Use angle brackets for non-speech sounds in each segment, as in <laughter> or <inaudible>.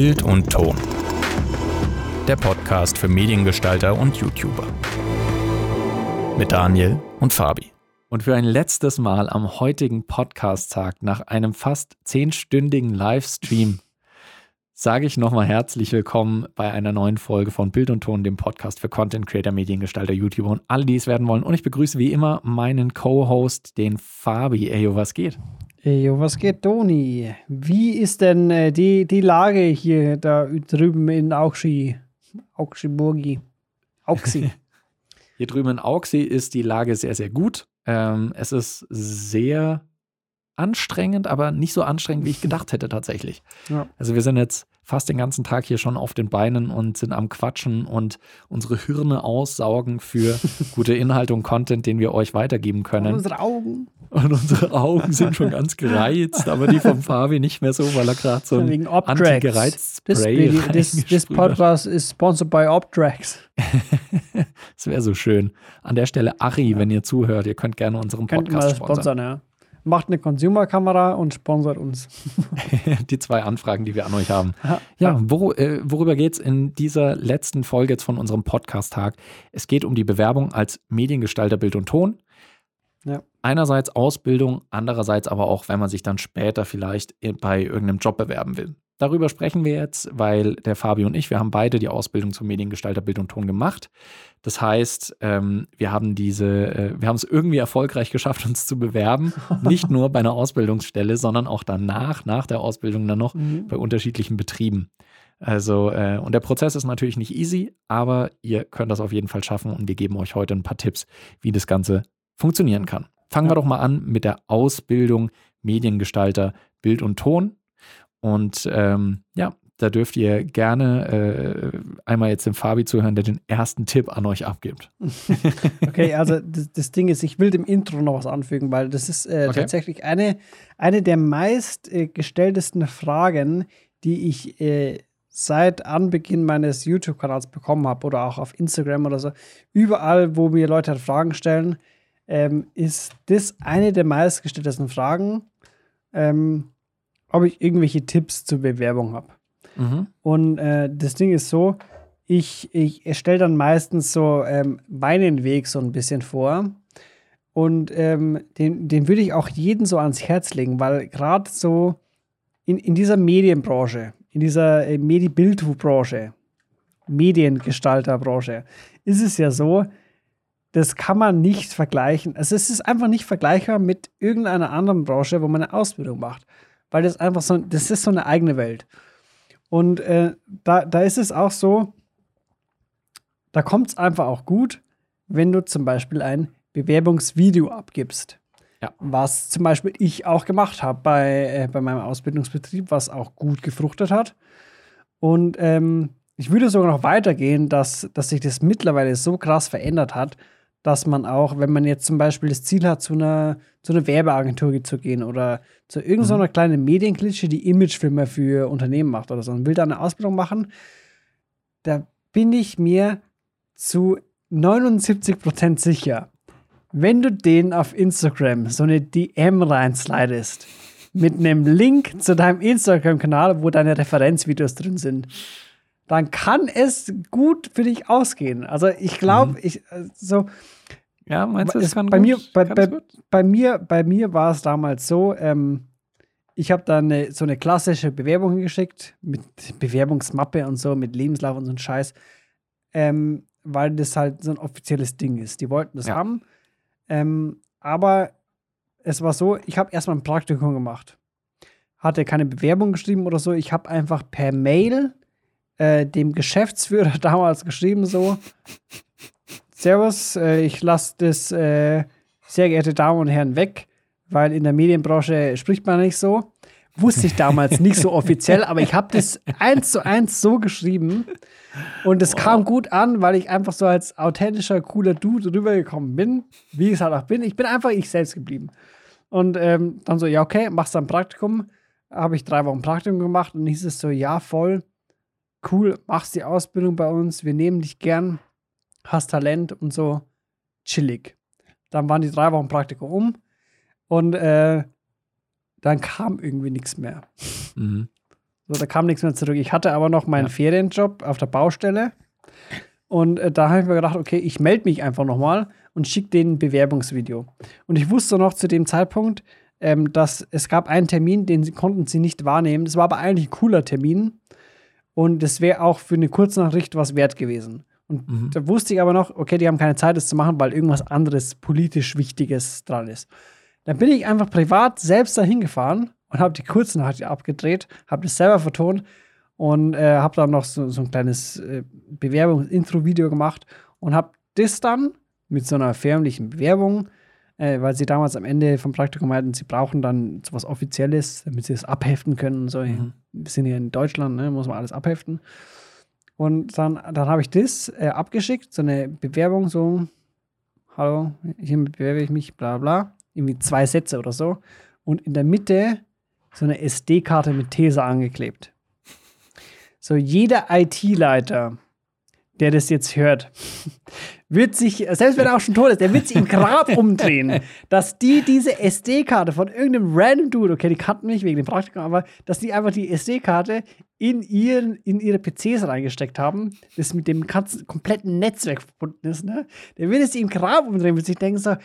Bild und Ton. Der Podcast für Mediengestalter und YouTuber. Mit Daniel und Fabi. Und für ein letztes Mal am heutigen Podcast-Tag nach einem fast zehnstündigen Livestream sage ich nochmal herzlich willkommen bei einer neuen Folge von Bild und Ton, dem Podcast für Content Creator, Mediengestalter, YouTuber und alle, die es werden wollen. Und ich begrüße wie immer meinen Co-Host, den Fabi. Eyo, was geht? Eyo, was geht, Toni? Wie ist denn äh, die, die Lage hier da drüben in Augschi? Augschiburgi. Auxi. <laughs> hier drüben in Auxi ist die Lage sehr, sehr gut. Ähm, es ist sehr anstrengend, aber nicht so anstrengend, wie ich gedacht hätte tatsächlich. Ja. Also wir sind jetzt fast den ganzen Tag hier schon auf den Beinen und sind am Quatschen und unsere Hirne aussaugen für <laughs> gute Inhalte und Content, den wir euch weitergeben können. Und unsere Augen. Und unsere Augen sind schon ganz <laughs> gereizt, aber die vom Fabi nicht mehr so, weil er gerade so ein anti-gereizt Spray this, <laughs> this, this podcast is sponsored by Optrax. das wäre so schön. An der Stelle, Ari, ja. wenn ihr zuhört, ihr könnt gerne unseren Podcast sponsern. sponsern ja macht eine Consumer-Kamera und sponsert uns. <laughs> die zwei Anfragen, die wir an euch haben. Ja, ja wor äh, worüber geht es in dieser letzten Folge jetzt von unserem Podcast-Tag? Es geht um die Bewerbung als Mediengestalter Bild und Ton. Ja. Einerseits Ausbildung, andererseits aber auch, wenn man sich dann später vielleicht bei irgendeinem Job bewerben will. Darüber sprechen wir jetzt, weil der Fabi und ich, wir haben beide die Ausbildung zum Mediengestalter Bild und Ton gemacht. Das heißt, ähm, wir haben diese, äh, wir haben es irgendwie erfolgreich geschafft, uns zu bewerben. <laughs> Nicht nur bei einer Ausbildungsstelle, sondern auch danach, nach der Ausbildung dann noch mhm. bei unterschiedlichen Betrieben. Also, äh, und der Prozess ist natürlich nicht easy, aber ihr könnt das auf jeden Fall schaffen und wir geben euch heute ein paar Tipps, wie das Ganze funktionieren kann. Fangen ja. wir doch mal an mit der Ausbildung Mediengestalter Bild und Ton. Und ähm, ja, da dürft ihr gerne äh, einmal jetzt dem Fabi zuhören, der den ersten Tipp an euch abgibt. <laughs> okay, also das, das, Ding ist, ich will dem Intro noch was anfügen, weil das ist äh, okay. tatsächlich eine, eine der meistgestelltesten äh, Fragen, die ich äh, seit Anbeginn meines YouTube-Kanals bekommen habe oder auch auf Instagram oder so. Überall, wo mir Leute halt Fragen stellen, ähm, ist das eine der meistgestelltesten Fragen. Ähm, ob ich irgendwelche Tipps zur Bewerbung habe. Mhm. Und äh, das Ding ist so, ich, ich stelle dann meistens so ähm, meinen Weg so ein bisschen vor. Und ähm, den, den würde ich auch jedem so ans Herz legen, weil gerade so in, in dieser Medienbranche, in dieser äh, Medi-Bildbranche, Mediengestalterbranche, ist es ja so, das kann man nicht vergleichen. Also es ist einfach nicht vergleichbar mit irgendeiner anderen Branche, wo man eine Ausbildung macht weil das einfach so, das ist so eine eigene Welt. Und äh, da, da ist es auch so, da kommt es einfach auch gut, wenn du zum Beispiel ein Bewerbungsvideo abgibst. Ja. Was zum Beispiel ich auch gemacht habe bei, äh, bei meinem Ausbildungsbetrieb, was auch gut gefruchtet hat. Und ähm, ich würde sogar noch weitergehen, dass, dass sich das mittlerweile so krass verändert hat, dass man auch, wenn man jetzt zum Beispiel das Ziel hat, zu einer, zu einer Werbeagentur zu gehen oder zu irgendeiner mhm. kleinen Medienklitsche, die Imagefilme für Unternehmen macht oder so und will da eine Ausbildung machen, da bin ich mir zu 79% sicher, wenn du den auf Instagram so eine DM reinslidest, mit einem Link zu deinem Instagram-Kanal, wo deine Referenzvideos drin sind, dann kann es gut für dich ausgehen. Also ich glaube, mhm. ich äh, so. Ja, meinst du, das kann bei gut? mir, bei, bei, bei, mir, bei mir war es damals so, ähm, ich habe dann eine, so eine klassische Bewerbung geschickt mit Bewerbungsmappe und so, mit Lebenslauf und so ein Scheiß, ähm, weil das halt so ein offizielles Ding ist. Die wollten das ja. haben. Ähm, aber es war so, ich habe erstmal ein Praktikum gemacht. Hatte keine Bewerbung geschrieben oder so. Ich habe einfach per Mail äh, dem Geschäftsführer <laughs> damals geschrieben so, Servus, äh, ich lasse das, äh, sehr geehrte Damen und Herren, weg, weil in der Medienbranche spricht man nicht so. Wusste ich damals <laughs> nicht so offiziell, aber ich habe das eins zu eins so geschrieben und es wow. kam gut an, weil ich einfach so als authentischer, cooler Dude rübergekommen bin, wie ich es halt auch bin. Ich bin einfach ich selbst geblieben. Und ähm, dann so, ja, okay, machst du ein Praktikum. Habe ich drei Wochen Praktikum gemacht und hieß es so, ja, voll cool, machst die Ausbildung bei uns, wir nehmen dich gern, hast Talent und so, chillig. Dann waren die drei Wochen Praktikum um und äh, dann kam irgendwie nichts mehr. Mhm. So, da kam nichts mehr zurück. Ich hatte aber noch meinen ja. Ferienjob auf der Baustelle. Und äh, da habe ich mir gedacht, okay, ich melde mich einfach nochmal und schicke denen ein Bewerbungsvideo. Und ich wusste noch zu dem Zeitpunkt, ähm, dass es gab einen Termin, den sie, konnten sie nicht wahrnehmen. Das war aber eigentlich ein cooler Termin. Und das wäre auch für eine Kurznachricht was wert gewesen. Und mhm. da wusste ich aber noch, okay, die haben keine Zeit, das zu machen, weil irgendwas anderes politisch Wichtiges dran ist. Dann bin ich einfach privat selbst dahin gefahren und habe die Kurznachricht abgedreht, habe das selber vertont und äh, habe dann noch so, so ein kleines äh, Bewerbungs-Intro-Video gemacht und habe das dann mit so einer förmlichen Bewerbung, äh, weil sie damals am Ende vom Praktikum meinten, sie brauchen dann so was Offizielles, damit sie das abheften können. So, mhm. Wir sind hier in Deutschland, ne, muss man alles abheften. Und dann, dann habe ich das äh, abgeschickt, so eine Bewerbung, so, hallo, hiermit bewerbe ich mich, bla bla, irgendwie zwei Sätze oder so. Und in der Mitte so eine SD-Karte mit These angeklebt. So, jeder IT-Leiter, der das jetzt hört, <laughs> wird sich, selbst wenn er auch schon tot ist, der wird sich im Grab <laughs> umdrehen, dass die diese SD-Karte von irgendeinem random Dude, okay, die kannten mich wegen dem Praktikum, aber dass die einfach die SD-Karte in, ihren, in ihre PCs reingesteckt haben, das mit dem ganzen, kompletten Netzwerk verbunden ist, ne? Der wird sich im Grab umdrehen, wird sich denken so,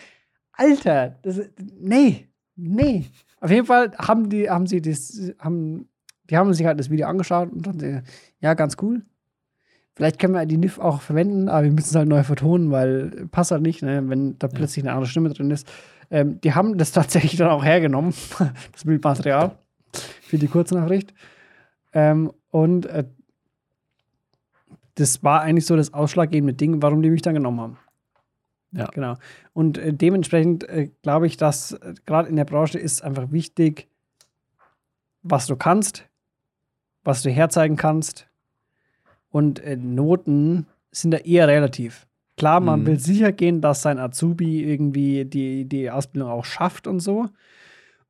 Alter, das, nee, nee. Auf jeden Fall haben die, haben sie das, haben die haben sich halt das Video angeschaut und dann, ja, ganz cool. Vielleicht können wir die NIF auch verwenden, aber wir müssen es halt neu vertonen, weil passt halt nicht, ne, wenn da plötzlich eine andere Stimme drin ist. Ähm, die haben das tatsächlich dann auch hergenommen, <laughs> das Bildmaterial für die Kurznachricht. Ähm, und äh, das war eigentlich so das ausschlaggebende Ding, warum die mich dann genommen haben. Ja. Genau. Und äh, dementsprechend äh, glaube ich, dass äh, gerade in der Branche ist einfach wichtig, was du kannst, was du herzeigen kannst. Und äh, Noten sind da eher relativ. Klar, man mhm. will sicher gehen, dass sein Azubi irgendwie die, die Ausbildung auch schafft und so.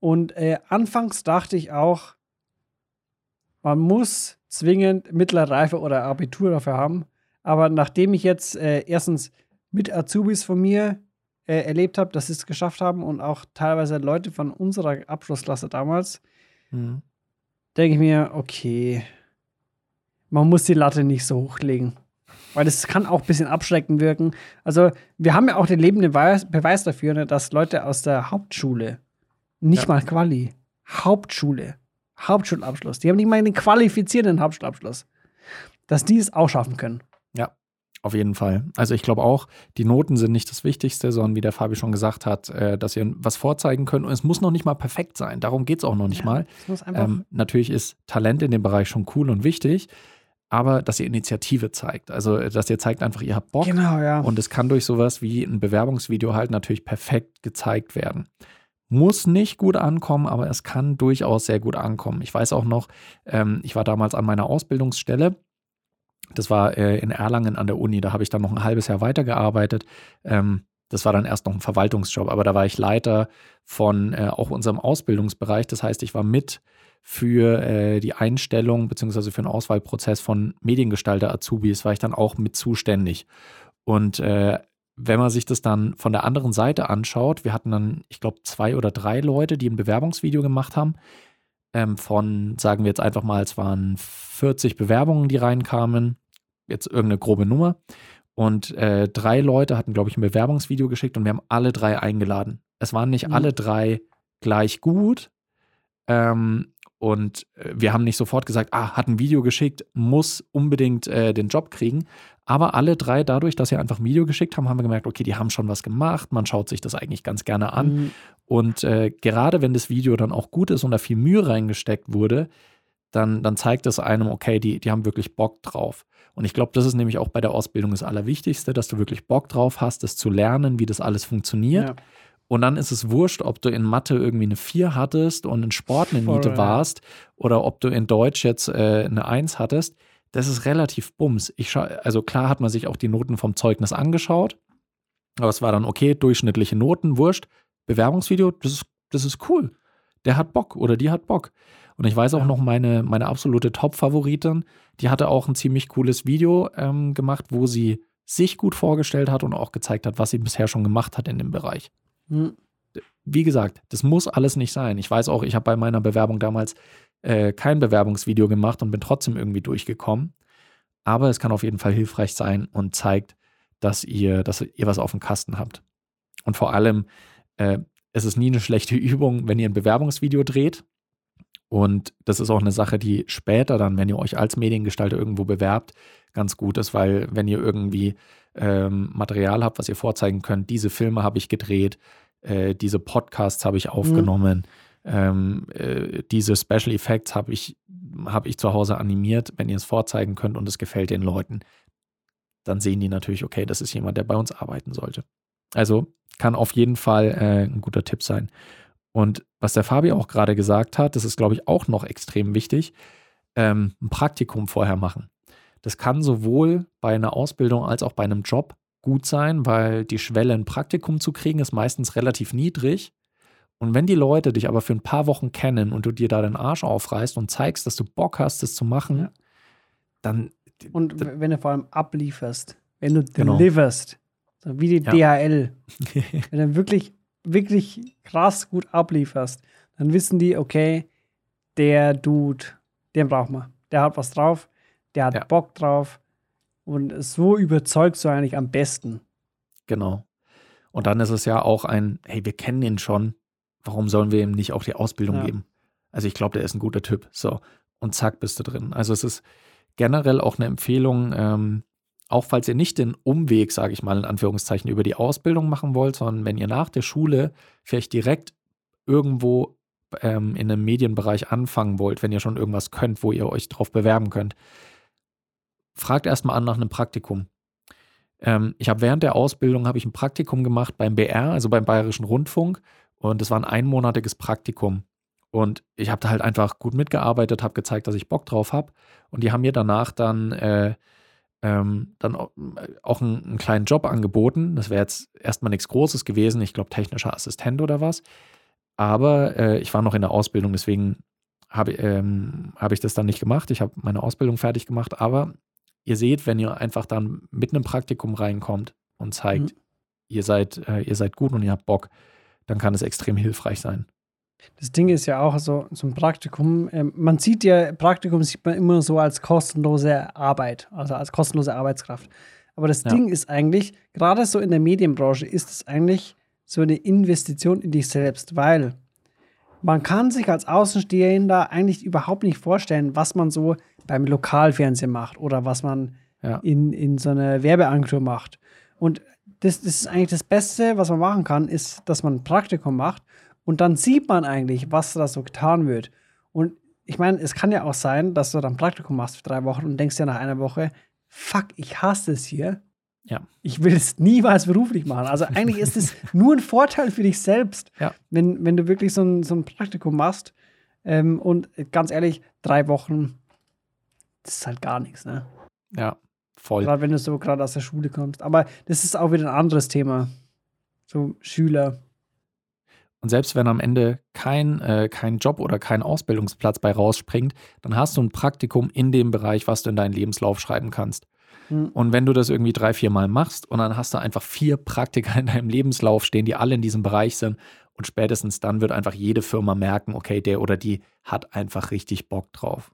Und äh, anfangs dachte ich auch, man muss zwingend mittlere Reife oder Abitur dafür haben. Aber nachdem ich jetzt äh, erstens mit Azubis von mir äh, erlebt habe, dass sie es geschafft haben und auch teilweise Leute von unserer Abschlussklasse damals, mhm. denke ich mir, okay, man muss die Latte nicht so hochlegen. Weil das kann auch ein bisschen abschreckend wirken. Also, wir haben ja auch den lebenden Beweis dafür, ne, dass Leute aus der Hauptschule, nicht ja. mal Quali, Hauptschule, Hauptschulabschluss, die haben nicht mal einen qualifizierenden Hauptschulabschluss, dass die es auch schaffen können. Auf jeden Fall. Also ich glaube auch, die Noten sind nicht das Wichtigste, sondern wie der Fabi schon gesagt hat, äh, dass ihr was vorzeigen könnt. Und es muss noch nicht mal perfekt sein. Darum geht es auch noch nicht ja, mal. Ähm, natürlich ist Talent in dem Bereich schon cool und wichtig, aber dass ihr Initiative zeigt. Also, dass ihr zeigt einfach, ihr habt Bock. Genau, ja. Und es kann durch sowas wie ein Bewerbungsvideo halt natürlich perfekt gezeigt werden. Muss nicht gut ankommen, aber es kann durchaus sehr gut ankommen. Ich weiß auch noch, ähm, ich war damals an meiner Ausbildungsstelle das war äh, in Erlangen an der Uni. Da habe ich dann noch ein halbes Jahr weitergearbeitet. Ähm, das war dann erst noch ein Verwaltungsjob, aber da war ich Leiter von äh, auch unserem Ausbildungsbereich. Das heißt, ich war mit für äh, die Einstellung bzw. für den Auswahlprozess von Mediengestalter Azubis, war ich dann auch mit zuständig. Und äh, wenn man sich das dann von der anderen Seite anschaut, wir hatten dann, ich glaube, zwei oder drei Leute, die ein Bewerbungsvideo gemacht haben ähm, von, sagen wir jetzt einfach mal, es waren 40 Bewerbungen, die reinkamen, jetzt irgendeine grobe Nummer. Und äh, drei Leute hatten, glaube ich, ein Bewerbungsvideo geschickt und wir haben alle drei eingeladen. Es waren nicht mhm. alle drei gleich gut. Ähm, und äh, wir haben nicht sofort gesagt, ah, hat ein Video geschickt, muss unbedingt äh, den Job kriegen. Aber alle drei, dadurch, dass sie einfach ein Video geschickt haben, haben wir gemerkt, okay, die haben schon was gemacht. Man schaut sich das eigentlich ganz gerne an. Mhm. Und äh, gerade wenn das Video dann auch gut ist und da viel Mühe reingesteckt wurde, dann, dann zeigt es einem, okay, die, die haben wirklich Bock drauf. Und ich glaube, das ist nämlich auch bei der Ausbildung das Allerwichtigste, dass du wirklich Bock drauf hast, das zu lernen, wie das alles funktioniert. Ja. Und dann ist es wurscht, ob du in Mathe irgendwie eine 4 hattest und in Sport eine Niete warst oder ob du in Deutsch jetzt äh, eine 1 hattest. Das ist relativ bums. Ich also klar hat man sich auch die Noten vom Zeugnis angeschaut, aber es war dann okay, durchschnittliche Noten, wurscht. Bewerbungsvideo, das ist, das ist cool. Der hat Bock oder die hat Bock. Und ich weiß auch noch, meine, meine absolute Top-Favoritin, die hatte auch ein ziemlich cooles Video ähm, gemacht, wo sie sich gut vorgestellt hat und auch gezeigt hat, was sie bisher schon gemacht hat in dem Bereich. Hm. Wie gesagt, das muss alles nicht sein. Ich weiß auch, ich habe bei meiner Bewerbung damals äh, kein Bewerbungsvideo gemacht und bin trotzdem irgendwie durchgekommen. Aber es kann auf jeden Fall hilfreich sein und zeigt, dass ihr, dass ihr was auf dem Kasten habt. Und vor allem, äh, es ist nie eine schlechte <laughs> Übung, wenn ihr ein Bewerbungsvideo dreht. Und das ist auch eine Sache, die später dann, wenn ihr euch als Mediengestalter irgendwo bewerbt, ganz gut ist, weil wenn ihr irgendwie ähm, Material habt, was ihr vorzeigen könnt, diese Filme habe ich gedreht, äh, diese Podcasts habe ich aufgenommen, mhm. ähm, äh, diese Special Effects habe ich, hab ich zu Hause animiert, wenn ihr es vorzeigen könnt und es gefällt den Leuten, dann sehen die natürlich, okay, das ist jemand, der bei uns arbeiten sollte. Also kann auf jeden Fall äh, ein guter Tipp sein. Und was der Fabi auch gerade gesagt hat, das ist, glaube ich, auch noch extrem wichtig, ähm, ein Praktikum vorher machen. Das kann sowohl bei einer Ausbildung als auch bei einem Job gut sein, weil die Schwelle, ein Praktikum zu kriegen, ist meistens relativ niedrig. Und wenn die Leute dich aber für ein paar Wochen kennen und du dir da den Arsch aufreißt und zeigst, dass du Bock hast, das zu machen, ja. dann. Und wenn du vor allem ablieferst, wenn du genau. deliverst, so wie die ja. DHL, <laughs> wenn du wirklich, wirklich krass gut ablieferst, dann wissen die, okay, der Dude, den brauchen wir. Der hat was drauf, der hat ja. Bock drauf. Und so überzeugst du eigentlich am besten. Genau. Und dann ist es ja auch ein, hey, wir kennen ihn schon, warum sollen wir ihm nicht auch die Ausbildung ja. geben? Also ich glaube, der ist ein guter Typ. So, und zack, bist du drin. Also es ist generell auch eine Empfehlung, ähm, auch falls ihr nicht den Umweg, sage ich mal in Anführungszeichen, über die Ausbildung machen wollt, sondern wenn ihr nach der Schule vielleicht direkt irgendwo ähm, in einem Medienbereich anfangen wollt, wenn ihr schon irgendwas könnt, wo ihr euch drauf bewerben könnt, fragt erstmal an nach einem Praktikum. Ähm, ich habe während der Ausbildung ich ein Praktikum gemacht beim BR, also beim Bayerischen Rundfunk, und es war ein einmonatiges Praktikum. Und ich habe da halt einfach gut mitgearbeitet, habe gezeigt, dass ich Bock drauf habe. Und die haben mir danach dann, äh, ähm, dann auch einen, einen, kleinen Job angeboten. Das wäre jetzt erstmal nichts Großes gewesen. Ich glaube, technischer Assistent oder was. Aber äh, ich war noch in der Ausbildung, deswegen habe ähm, hab ich das dann nicht gemacht. Ich habe meine Ausbildung fertig gemacht. Aber ihr seht, wenn ihr einfach dann mit einem Praktikum reinkommt und zeigt, mhm. ihr seid, äh, ihr seid gut und ihr habt Bock, dann kann es extrem hilfreich sein. Das Ding ist ja auch so, so ein Praktikum, äh, man sieht ja, Praktikum sieht man immer so als kostenlose Arbeit, also als kostenlose Arbeitskraft. Aber das ja. Ding ist eigentlich, gerade so in der Medienbranche, ist es eigentlich so eine Investition in dich selbst, weil man kann sich als Außenstehender eigentlich überhaupt nicht vorstellen, was man so beim Lokalfernsehen macht oder was man ja. in, in so einer Werbeagentur macht. Und das, das ist eigentlich das Beste, was man machen kann, ist, dass man ein Praktikum macht und dann sieht man eigentlich, was da so getan wird. Und ich meine, es kann ja auch sein, dass du dann ein Praktikum machst für drei Wochen und denkst dir nach einer Woche, fuck, ich hasse es hier. Ja. Ich will es niemals beruflich machen. Also eigentlich ist es <laughs> nur ein Vorteil für dich selbst, ja. wenn, wenn du wirklich so ein, so ein Praktikum machst. Ähm, und ganz ehrlich, drei Wochen, das ist halt gar nichts, ne? Ja, voll. Gerade wenn du so gerade aus der Schule kommst. Aber das ist auch wieder ein anderes Thema. So Schüler. Und selbst wenn am Ende kein, äh, kein Job oder kein Ausbildungsplatz bei rausspringt, dann hast du ein Praktikum in dem Bereich, was du in deinen Lebenslauf schreiben kannst. Mhm. Und wenn du das irgendwie drei, vier Mal machst und dann hast du einfach vier Praktika in deinem Lebenslauf stehen, die alle in diesem Bereich sind und spätestens dann wird einfach jede Firma merken, okay, der oder die hat einfach richtig Bock drauf.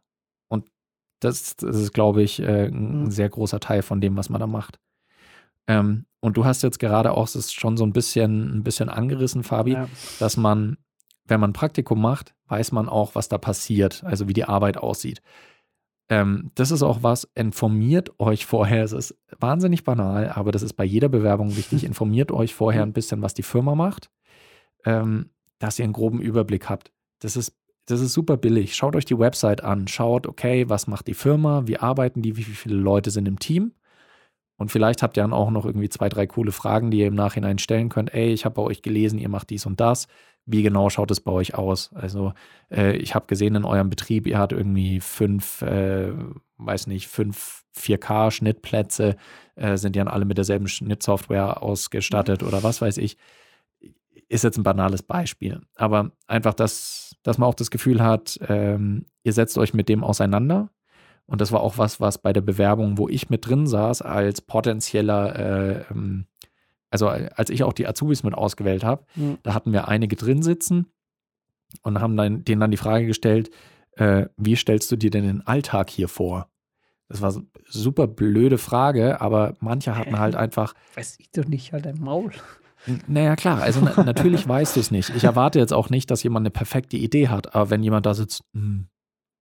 Das, das ist, glaube ich, äh, ein mhm. sehr großer Teil von dem, was man da macht. Ähm, und du hast jetzt gerade auch es schon so ein bisschen, ein bisschen angerissen, Fabi, ja. dass man, wenn man Praktikum macht, weiß man auch, was da passiert, also wie die Arbeit aussieht. Ähm, das ist auch was, informiert euch vorher. Es ist wahnsinnig banal, aber das ist bei jeder Bewerbung wichtig. <laughs> Informiert euch vorher ein bisschen, was die Firma macht, ähm, dass ihr einen groben Überblick habt. Das ist, das ist super billig. Schaut euch die Website an. Schaut, okay, was macht die Firma? Wie arbeiten die? Wie viele Leute sind im Team? Und vielleicht habt ihr dann auch noch irgendwie zwei, drei coole Fragen, die ihr im Nachhinein stellen könnt. Ey, ich habe bei euch gelesen, ihr macht dies und das. Wie genau schaut es bei euch aus? Also, äh, ich habe gesehen in eurem Betrieb, ihr habt irgendwie fünf, äh, weiß nicht, fünf 4K-Schnittplätze, äh, sind die dann alle mit derselben Schnittsoftware ausgestattet oder was weiß ich. Ist jetzt ein banales Beispiel. Aber einfach, dass, dass man auch das Gefühl hat, ähm, ihr setzt euch mit dem auseinander und das war auch was, was bei der Bewerbung, wo ich mit drin saß, als potenzieller, äh, ähm, also als ich auch die Azubis mit ausgewählt habe, mhm. da hatten wir einige drin sitzen und haben dann, denen dann die Frage gestellt, äh, wie stellst du dir denn den Alltag hier vor? Das war eine super blöde Frage, aber manche hatten halt <laughs> einfach. Weiß ich doch nicht, halt ein Maul. Naja, klar, also na, natürlich <laughs> weißt du es nicht. Ich erwarte jetzt auch nicht, dass jemand eine perfekte Idee hat, aber wenn jemand da sitzt, hm,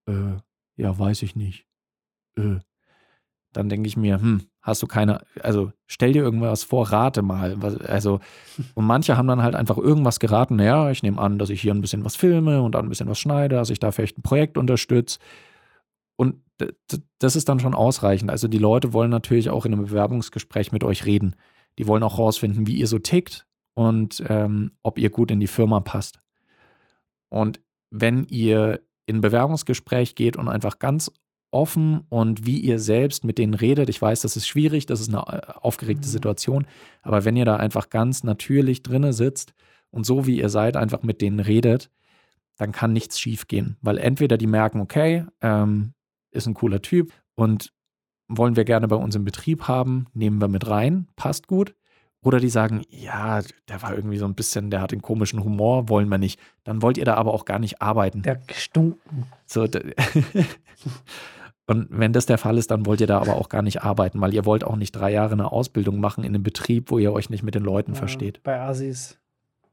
äh, ja, weiß ich nicht, äh, dann denke ich mir, hm, hast du keine, also stell dir irgendwas vor, rate mal. Also, und manche haben dann halt einfach irgendwas geraten, naja, ich nehme an, dass ich hier ein bisschen was filme und dann ein bisschen was schneide, dass ich da vielleicht ein Projekt unterstütze. Und das ist dann schon ausreichend. Also die Leute wollen natürlich auch in einem Bewerbungsgespräch mit euch reden. Die wollen auch rausfinden, wie ihr so tickt und ähm, ob ihr gut in die Firma passt. Und wenn ihr in ein Bewerbungsgespräch geht und einfach ganz offen und wie ihr selbst mit denen redet. Ich weiß, das ist schwierig, das ist eine äh, aufgeregte mhm. Situation, aber wenn ihr da einfach ganz natürlich drinne sitzt und so wie ihr seid, einfach mit denen redet, dann kann nichts schief gehen, weil entweder die merken, okay, ähm, ist ein cooler Typ und wollen wir gerne bei uns im Betrieb haben, nehmen wir mit rein, passt gut. Oder die sagen, ja, der war irgendwie so ein bisschen, der hat den komischen Humor, wollen wir nicht. Dann wollt ihr da aber auch gar nicht arbeiten. Der gestunken. So, <laughs> Und wenn das der Fall ist, dann wollt ihr da aber auch gar nicht arbeiten, weil ihr wollt auch nicht drei Jahre eine Ausbildung machen in einem Betrieb, wo ihr euch nicht mit den Leuten ja, versteht. Bei Asis.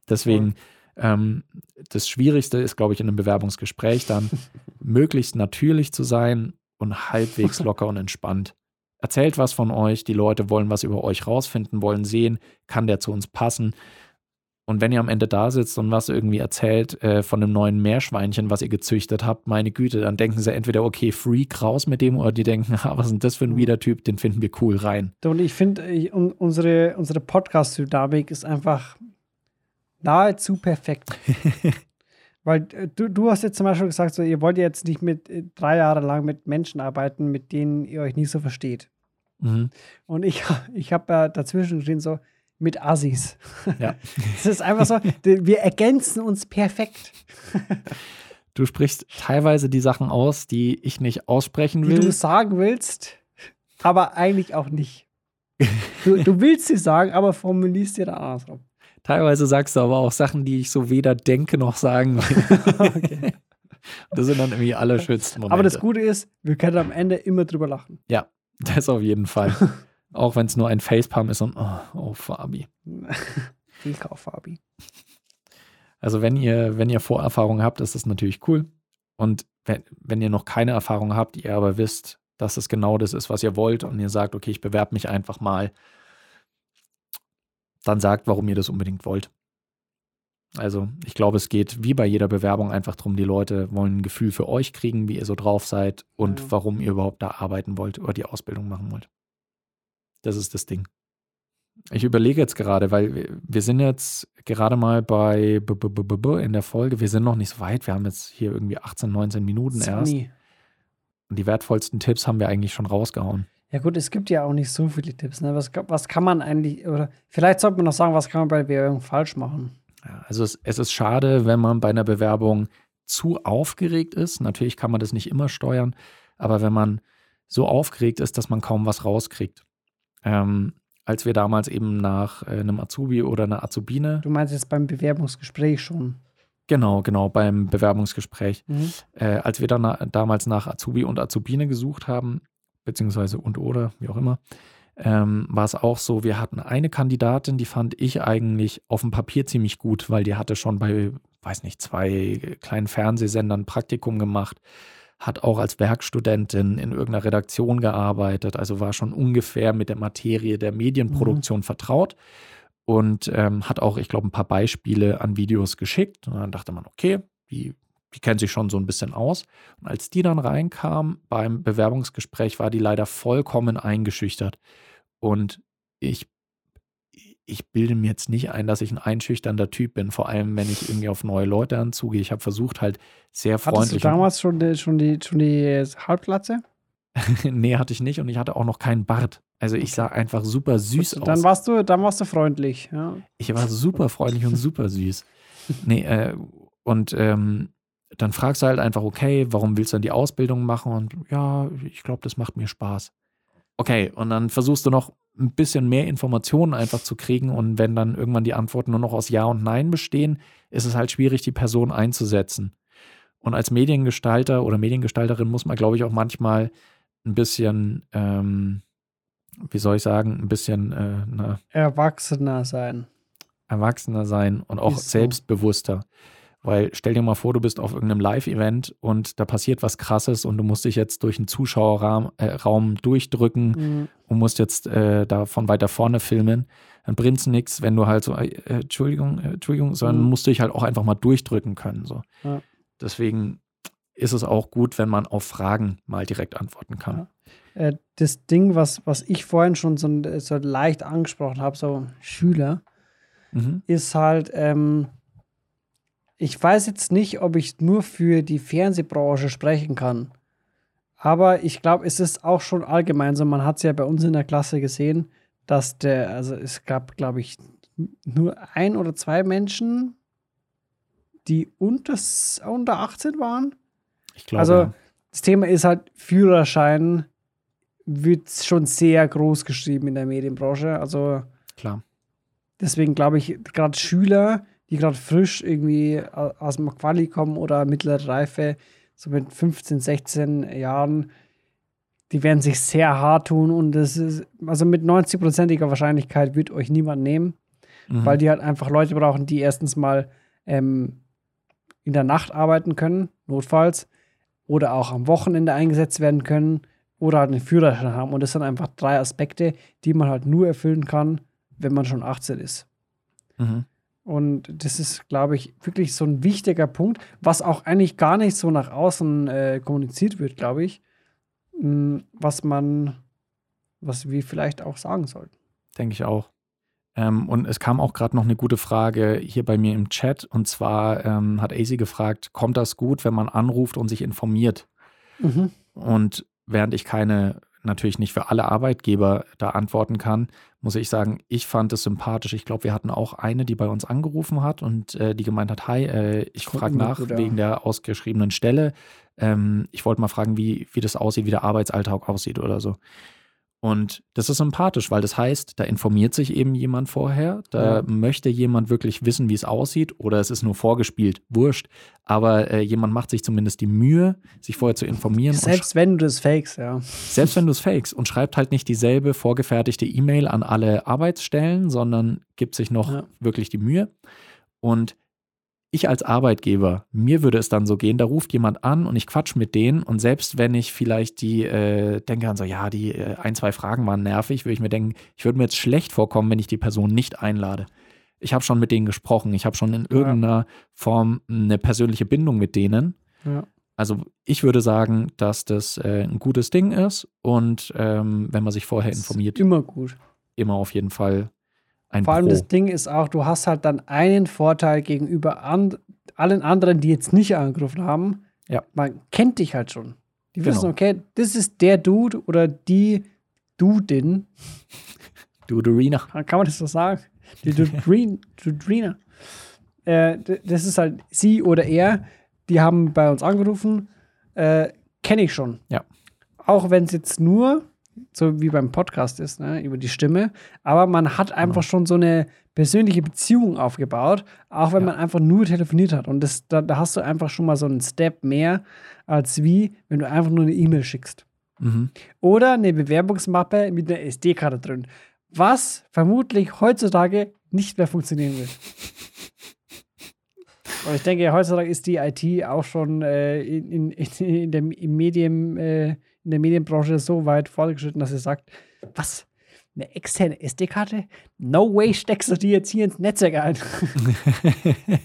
Deswegen, ähm, das Schwierigste ist, glaube ich, in einem Bewerbungsgespräch dann <laughs> möglichst natürlich zu sein und halbwegs locker und entspannt. Erzählt was von euch, die Leute wollen was über euch rausfinden, wollen sehen, kann der zu uns passen. Und wenn ihr am Ende da sitzt und was irgendwie erzählt äh, von einem neuen Meerschweinchen, was ihr gezüchtet habt, meine Güte, dann denken sie entweder, okay, Freak raus mit dem, oder die denken, <laughs> was ist denn das für ein. Wiedertyp, den finden wir cool rein. Und ich finde, unsere, unsere Podcast-Dynamik ist einfach nahezu perfekt. <laughs> Weil äh, du, du hast jetzt zum Beispiel gesagt, so, ihr wollt jetzt nicht mit äh, drei Jahre lang mit Menschen arbeiten, mit denen ihr euch nicht so versteht. Mhm. Und ich, <laughs> ich habe ja dazwischen geschrieben, so, mit Assis. Ja. <laughs> Es ist einfach so, wir ergänzen uns perfekt. <laughs> Du sprichst teilweise die Sachen aus, die ich nicht aussprechen will. Die du sagen willst, aber eigentlich auch nicht. Du, du willst sie sagen, aber formulierst dir da andersrum. Teilweise sagst du aber auch Sachen, die ich so weder denke noch sagen will. <laughs> okay. <laughs> Das sind dann irgendwie alle schönsten Momente. Aber das Gute ist, wir können am Ende immer drüber lachen. Ja, das auf jeden Fall. <laughs> Auch wenn es nur ein Facepalm ist und oh, oh Fabi. Wilka Fabi. Also wenn ihr, wenn ihr Vorerfahrung habt, ist das natürlich cool. Und wenn, wenn ihr noch keine Erfahrung habt, ihr aber wisst, dass es genau das ist, was ihr wollt und ihr sagt, okay, ich bewerbe mich einfach mal, dann sagt, warum ihr das unbedingt wollt. Also ich glaube, es geht wie bei jeder Bewerbung einfach darum, die Leute wollen ein Gefühl für euch kriegen, wie ihr so drauf seid und ja. warum ihr überhaupt da arbeiten wollt oder die Ausbildung machen wollt. Das ist das Ding. Ich überlege jetzt gerade, weil wir sind jetzt gerade mal bei in der Folge. Wir sind noch nicht so weit. Wir haben jetzt hier irgendwie 18, 19 Minuten erst. Und die wertvollsten Tipps haben wir eigentlich schon rausgehauen. Ja gut, es gibt ja auch nicht so viele Tipps. Ne? Was, was kann man eigentlich, oder vielleicht sollte man noch sagen, was kann man bei der Bewerbung falsch machen? Ja, also es, es ist schade, wenn man bei einer Bewerbung zu aufgeregt ist. Natürlich kann man das nicht immer steuern, aber wenn man so aufgeregt ist, dass man kaum was rauskriegt. Ähm, als wir damals eben nach äh, einem Azubi oder einer Azubine. Du meinst jetzt beim Bewerbungsgespräch schon? Genau, genau, beim Bewerbungsgespräch. Mhm. Äh, als wir dann damals nach Azubi und Azubine gesucht haben, beziehungsweise und oder, wie auch immer, ähm, war es auch so, wir hatten eine Kandidatin, die fand ich eigentlich auf dem Papier ziemlich gut, weil die hatte schon bei, weiß nicht, zwei kleinen Fernsehsendern Praktikum gemacht hat auch als Werkstudentin in irgendeiner Redaktion gearbeitet, also war schon ungefähr mit der Materie der Medienproduktion mhm. vertraut und ähm, hat auch, ich glaube, ein paar Beispiele an Videos geschickt. Und dann dachte man, okay, die, die kennt sich schon so ein bisschen aus. Und als die dann reinkam beim Bewerbungsgespräch, war die leider vollkommen eingeschüchtert. Und ich ich bilde mir jetzt nicht ein, dass ich ein einschüchternder Typ bin, vor allem wenn ich irgendwie auf neue Leute anzugehe. Ich habe versucht halt sehr freundlich. Hattest du damals schon die, schon die, schon die Halbglatze? <laughs> nee, hatte ich nicht und ich hatte auch noch keinen Bart. Also ich sah einfach super süß Gut, dann aus. Warst du, dann warst du freundlich, ja. Ich war super freundlich und super süß. Nee, äh, und ähm, dann fragst du halt einfach, okay, warum willst du dann die Ausbildung machen? Und ja, ich glaube, das macht mir Spaß. Okay, und dann versuchst du noch ein bisschen mehr Informationen einfach zu kriegen. Und wenn dann irgendwann die Antworten nur noch aus Ja und Nein bestehen, ist es halt schwierig, die Person einzusetzen. Und als Mediengestalter oder Mediengestalterin muss man, glaube ich, auch manchmal ein bisschen, ähm, wie soll ich sagen, ein bisschen äh, na, erwachsener sein. Erwachsener sein und auch Ist selbstbewusster. Weil stell dir mal vor, du bist auf irgendeinem Live-Event und da passiert was Krasses und du musst dich jetzt durch einen Zuschauerraum äh, durchdrücken mhm. und musst jetzt äh, da von weiter vorne filmen. Dann bringt es nichts, wenn du halt so, äh, Entschuldigung, äh, Entschuldigung, sondern mhm. musst du dich halt auch einfach mal durchdrücken können. So. Ja. Deswegen ist es auch gut, wenn man auf Fragen mal direkt antworten kann. Ja. Äh, das Ding, was, was ich vorhin schon so, so leicht angesprochen habe, so Schüler, mhm. ist halt, ähm, ich weiß jetzt nicht, ob ich nur für die Fernsehbranche sprechen kann. Aber ich glaube, es ist auch schon allgemein so. Man hat es ja bei uns in der Klasse gesehen, dass der, also es gab, glaube ich, nur ein oder zwei Menschen, die unter, unter 18 waren. Ich glaube. Also ja. das Thema ist halt, Führerschein wird schon sehr groß geschrieben in der Medienbranche. Also klar. Deswegen glaube ich, gerade Schüler, die gerade frisch irgendwie aus dem Quali kommen oder mittlere Reife, so mit 15, 16 Jahren, die werden sich sehr hart tun und das ist, also mit 90-prozentiger Wahrscheinlichkeit wird euch niemand nehmen, mhm. weil die halt einfach Leute brauchen, die erstens mal ähm, in der Nacht arbeiten können, notfalls, oder auch am Wochenende eingesetzt werden können oder halt einen Führerschein haben. Und das sind einfach drei Aspekte, die man halt nur erfüllen kann, wenn man schon 18 ist. Mhm. Und das ist, glaube ich, wirklich so ein wichtiger Punkt, was auch eigentlich gar nicht so nach außen äh, kommuniziert wird, glaube ich, hm, was man, was wir vielleicht auch sagen sollten. Denke ich auch. Ähm, und es kam auch gerade noch eine gute Frage hier bei mir im Chat. Und zwar ähm, hat AC gefragt, kommt das gut, wenn man anruft und sich informiert? Mhm. Und während ich keine natürlich nicht für alle Arbeitgeber da antworten kann, muss ich sagen, ich fand es sympathisch. Ich glaube, wir hatten auch eine, die bei uns angerufen hat und äh, die gemeint hat, hi, äh, ich frage nach gut, wegen der ausgeschriebenen Stelle. Ähm, ich wollte mal fragen, wie, wie das aussieht, wie der Arbeitsalltag aussieht oder so. Und das ist sympathisch, weil das heißt, da informiert sich eben jemand vorher, da ja. möchte jemand wirklich wissen, wie es aussieht, oder es ist nur vorgespielt, wurscht. Aber äh, jemand macht sich zumindest die Mühe, sich vorher zu informieren. Selbst wenn du es fakes, ja. Selbst wenn du es fakes und schreibt halt nicht dieselbe vorgefertigte E-Mail an alle Arbeitsstellen, sondern gibt sich noch ja. wirklich die Mühe. Und ich als Arbeitgeber, mir würde es dann so gehen, da ruft jemand an und ich quatsch mit denen und selbst wenn ich vielleicht die äh, denke an so, ja, die äh, ein, zwei Fragen waren nervig, würde ich mir denken, ich würde mir jetzt schlecht vorkommen, wenn ich die Person nicht einlade. Ich habe schon mit denen gesprochen, ich habe schon in irgendeiner ja. Form eine persönliche Bindung mit denen. Ja. Also ich würde sagen, dass das äh, ein gutes Ding ist und ähm, wenn man sich vorher informiert. Immer gut. Immer auf jeden Fall ein Vor allem Pro. das Ding ist auch, du hast halt dann einen Vorteil gegenüber and allen anderen, die jetzt nicht angerufen haben. Ja. Man kennt dich halt schon. Die genau. wissen, okay, das ist der Dude oder die Dudin. <laughs> Duderina. Kann man das so sagen? Die <laughs> Dudrina. äh, das ist halt sie oder er. Die haben bei uns angerufen. Äh, Kenne ich schon. Ja. Auch wenn es jetzt nur so wie beim Podcast ist, ne, über die Stimme. Aber man hat einfach genau. schon so eine persönliche Beziehung aufgebaut, auch wenn ja. man einfach nur telefoniert hat. Und das, da, da, hast du einfach schon mal so einen Step mehr, als wie, wenn du einfach nur eine E-Mail schickst. Mhm. Oder eine Bewerbungsmappe mit einer SD-Karte drin. Was vermutlich heutzutage nicht mehr funktionieren wird. Und ich denke, heutzutage ist die IT auch schon äh, in, in, in, der, im Medien, äh, in der Medienbranche so weit fortgeschritten, dass sie sagt, was? Eine externe SD-Karte? No way steckst du die jetzt hier ins Netzwerk ein. <laughs>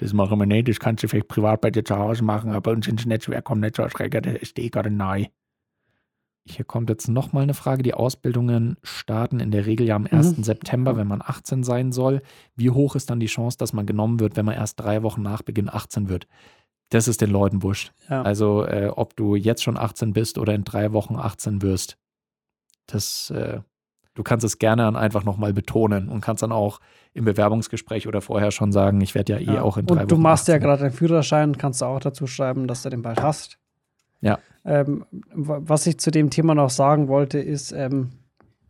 das machen wir nicht. Das kannst du vielleicht privat bei dir zu Hause machen, aber uns ins Netzwerk kommt nicht so als der SD-Karte neu. Hier kommt jetzt nochmal eine Frage. Die Ausbildungen starten in der Regel ja am 1. Mhm. September, wenn man 18 sein soll. Wie hoch ist dann die Chance, dass man genommen wird, wenn man erst drei Wochen nach Beginn 18 wird? Das ist den Leuten wurscht. Ja. Also, äh, ob du jetzt schon 18 bist oder in drei Wochen 18 wirst, das, äh, du kannst es gerne dann einfach nochmal betonen und kannst dann auch im Bewerbungsgespräch oder vorher schon sagen, ich werde ja eh ja. auch in drei und Wochen. Und du machst 18. ja gerade den Führerschein, kannst du auch dazu schreiben, dass du den bald hast. Ja. Ähm, was ich zu dem Thema noch sagen wollte, ist, ähm,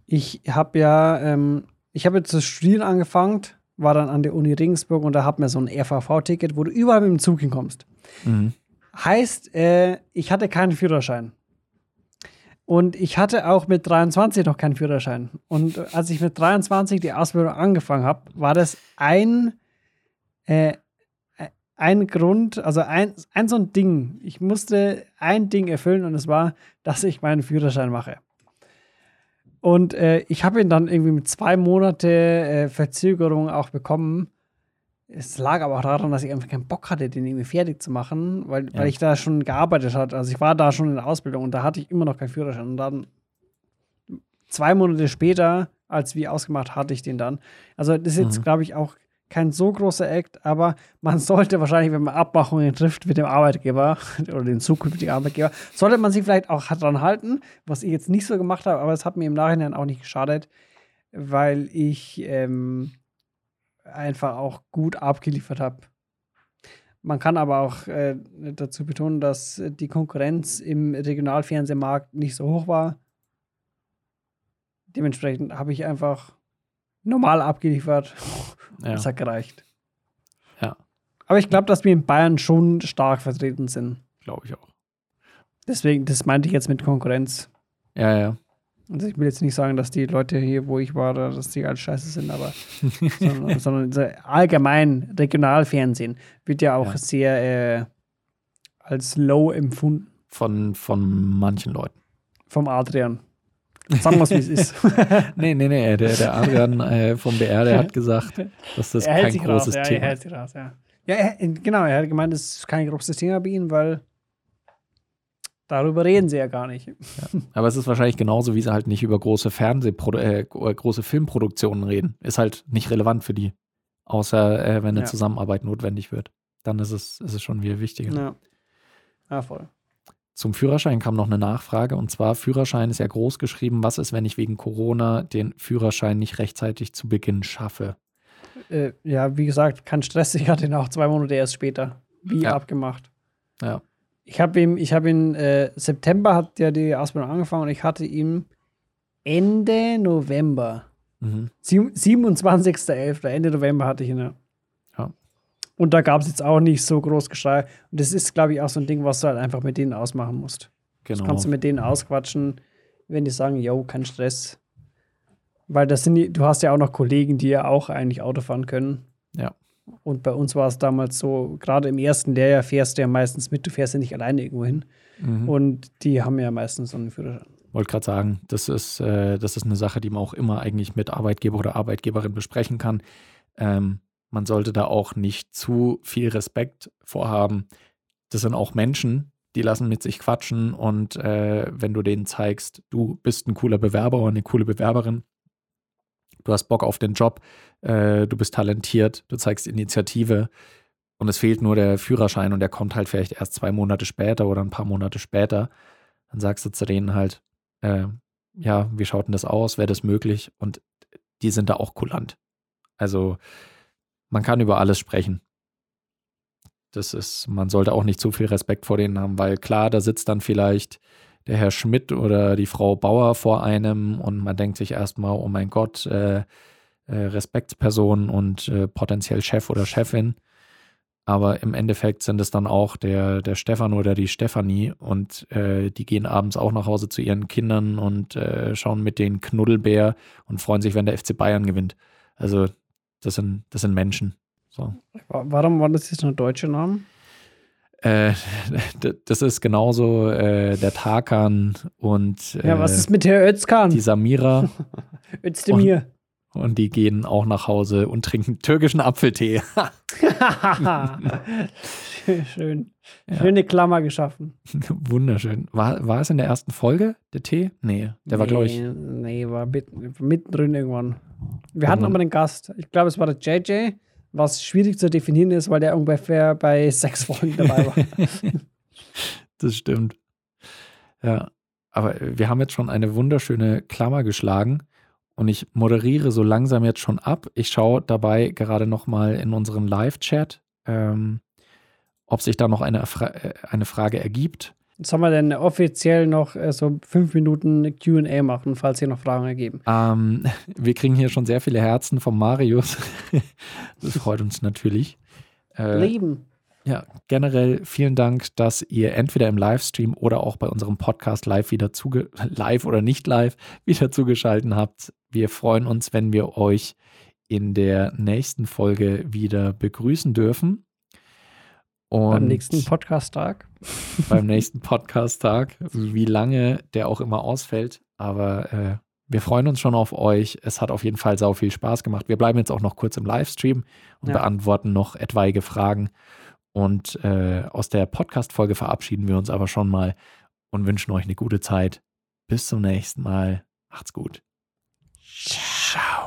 ich habe ja, ähm, ich habe jetzt zu studieren angefangen war dann an der Uni Regensburg und da hat man so ein RVV-Ticket, wo du überall mit dem Zug hinkommst. Mhm. Heißt, äh, ich hatte keinen Führerschein. Und ich hatte auch mit 23 noch keinen Führerschein. Und als ich mit 23 die Ausbildung angefangen habe, war das ein, äh, ein Grund, also ein, ein so ein Ding. Ich musste ein Ding erfüllen und es war, dass ich meinen Führerschein mache. Und äh, ich habe ihn dann irgendwie mit zwei Monate äh, Verzögerung auch bekommen. Es lag aber auch daran, dass ich einfach keinen Bock hatte, den irgendwie fertig zu machen, weil, ja. weil ich da schon gearbeitet hatte. Also ich war da schon in der Ausbildung und da hatte ich immer noch keinen Führerschein. Und dann zwei Monate später, als wir ausgemacht, hatte ich den dann. Also das ist jetzt, mhm. glaube ich, auch kein so großer Act, aber man <laughs> sollte wahrscheinlich, wenn man Abmachungen trifft mit dem Arbeitgeber <laughs> oder dem zukünftigen Arbeitgeber, sollte man sich vielleicht auch dran halten, was ich jetzt nicht so gemacht habe, aber es hat mir im Nachhinein auch nicht geschadet, weil ich ähm, einfach auch gut abgeliefert habe. Man kann aber auch äh, dazu betonen, dass die Konkurrenz im Regionalfernsehmarkt nicht so hoch war. Dementsprechend habe ich einfach normal abgeliefert. <laughs> Ja. Das hat gereicht. Ja. Aber ich glaube, dass wir in Bayern schon stark vertreten sind. Glaube ich auch. Deswegen, das meinte ich jetzt mit Konkurrenz. Ja, ja. Also ich will jetzt nicht sagen, dass die Leute hier, wo ich war, dass die alles scheiße sind, aber <laughs> sondern, sondern allgemein Regionalfernsehen wird ja auch ja. sehr äh, als low empfunden. Von, von manchen Leuten. Vom Adrian. Sagen wir es, wie es ist. <laughs> nee, nee, nee. Der, der Adrian äh, vom BR, der hat gesagt, dass das kein großes raus, Thema ist. Ja, er hält sich raus, ja. Ja, er, genau. Er hat gemeint, es ist kein großes Thema bei ihm, weil Darüber reden sie ja gar nicht. Ja. Aber es ist wahrscheinlich genauso, wie sie halt nicht über große Fernsehpro äh, große Filmproduktionen reden. Ist halt nicht relevant für die. Außer äh, wenn eine ja. Zusammenarbeit notwendig wird. Dann ist es, ist es schon wieder wichtiger. Ja. ja, voll. Zum Führerschein kam noch eine Nachfrage und zwar: Führerschein ist ja groß geschrieben. Was ist, wenn ich wegen Corona den Führerschein nicht rechtzeitig zu Beginn schaffe? Äh, ja, wie gesagt, kein Stress. Ich hatte ihn auch zwei Monate erst später, wie ja. abgemacht. Ja. Ich habe ihm, ich habe ihn, äh, September hat ja die Ausbildung angefangen und ich hatte ihn Ende November. Mhm. 27.11. Ende November hatte ich ihn. Ja. ja. Und da gab es jetzt auch nicht so groß Geschrei. Und das ist, glaube ich, auch so ein Ding, was du halt einfach mit denen ausmachen musst. Genau. Das kannst du mit denen ausquatschen, wenn die sagen, yo, kein Stress. Weil das sind die, du hast ja auch noch Kollegen, die ja auch eigentlich Auto fahren können. Und bei uns war es damals so, gerade im ersten Lehrjahr fährst du ja meistens mit, du fährst ja nicht alleine irgendwo hin. Mhm. Und die haben ja meistens so einen Führerschein. Wollte gerade sagen, das ist, äh, das ist eine Sache, die man auch immer eigentlich mit Arbeitgeber oder Arbeitgeberin besprechen kann. Ähm, man sollte da auch nicht zu viel Respekt vorhaben. Das sind auch Menschen, die lassen mit sich quatschen und äh, wenn du denen zeigst, du bist ein cooler Bewerber oder eine coole Bewerberin, du hast Bock auf den Job, äh, du bist talentiert, du zeigst Initiative und es fehlt nur der Führerschein und der kommt halt vielleicht erst zwei Monate später oder ein paar Monate später. Dann sagst du zu denen halt, äh, ja, wie schaut denn das aus? Wäre das möglich? Und die sind da auch kulant. Also man kann über alles sprechen. Das ist, man sollte auch nicht zu viel Respekt vor denen haben, weil klar, da sitzt dann vielleicht der Herr Schmidt oder die Frau Bauer vor einem und man denkt sich erstmal, oh mein Gott, äh, äh, Respektsperson und äh, potenziell Chef oder Chefin. Aber im Endeffekt sind es dann auch der, der Stefan oder die Stefanie und äh, die gehen abends auch nach Hause zu ihren Kindern und äh, schauen mit den Knuddelbär und freuen sich, wenn der FC Bayern gewinnt. Also das sind, das sind Menschen. So. Warum waren das jetzt nur deutsche Namen? Äh, <laughs> das ist genauso äh, der Tarkan und äh, Ja, was ist mit Herr Özkan? Die Samira. <laughs> Özdemir. Und, und die gehen auch nach Hause und trinken türkischen Apfeltee. <laughs> Schön. Ja. Schöne Klammer geschaffen. Wunderschön. War, war es in der ersten Folge, der Tee? Nee, der nee, war, glaube ich. Nee, war mittendrin irgendwann. Wir hatten aber einen Gast. Ich glaube, es war der JJ was schwierig zu definieren ist, weil der ungefähr bei sechs <laughs> Folgen dabei war. <laughs> das stimmt. Ja, aber wir haben jetzt schon eine wunderschöne Klammer geschlagen und ich moderiere so langsam jetzt schon ab. Ich schaue dabei gerade noch mal in unseren Live-Chat, ähm, ob sich da noch eine, Fra äh, eine Frage ergibt. Sollen wir denn offiziell noch äh, so fünf Minuten QA machen, falls hier noch Fragen ergeben? Ähm, <laughs> wir kriegen hier schon sehr viele Herzen vom Marius. <laughs> das freut uns natürlich. Äh, Leben. Ja, generell vielen Dank, dass ihr entweder im Livestream oder auch bei unserem Podcast live wieder zuge <laughs> live oder nicht live wieder zugeschaltet habt. Wir freuen uns, wenn wir euch in der nächsten Folge wieder begrüßen dürfen. Und beim nächsten Podcast-Tag. <laughs> Beim nächsten Podcast-Tag, wie lange der auch immer ausfällt. Aber äh, wir freuen uns schon auf euch. Es hat auf jeden Fall sau viel Spaß gemacht. Wir bleiben jetzt auch noch kurz im Livestream und ja. beantworten noch etwaige Fragen. Und äh, aus der Podcast-Folge verabschieden wir uns aber schon mal und wünschen euch eine gute Zeit. Bis zum nächsten Mal. Macht's gut. Ciao.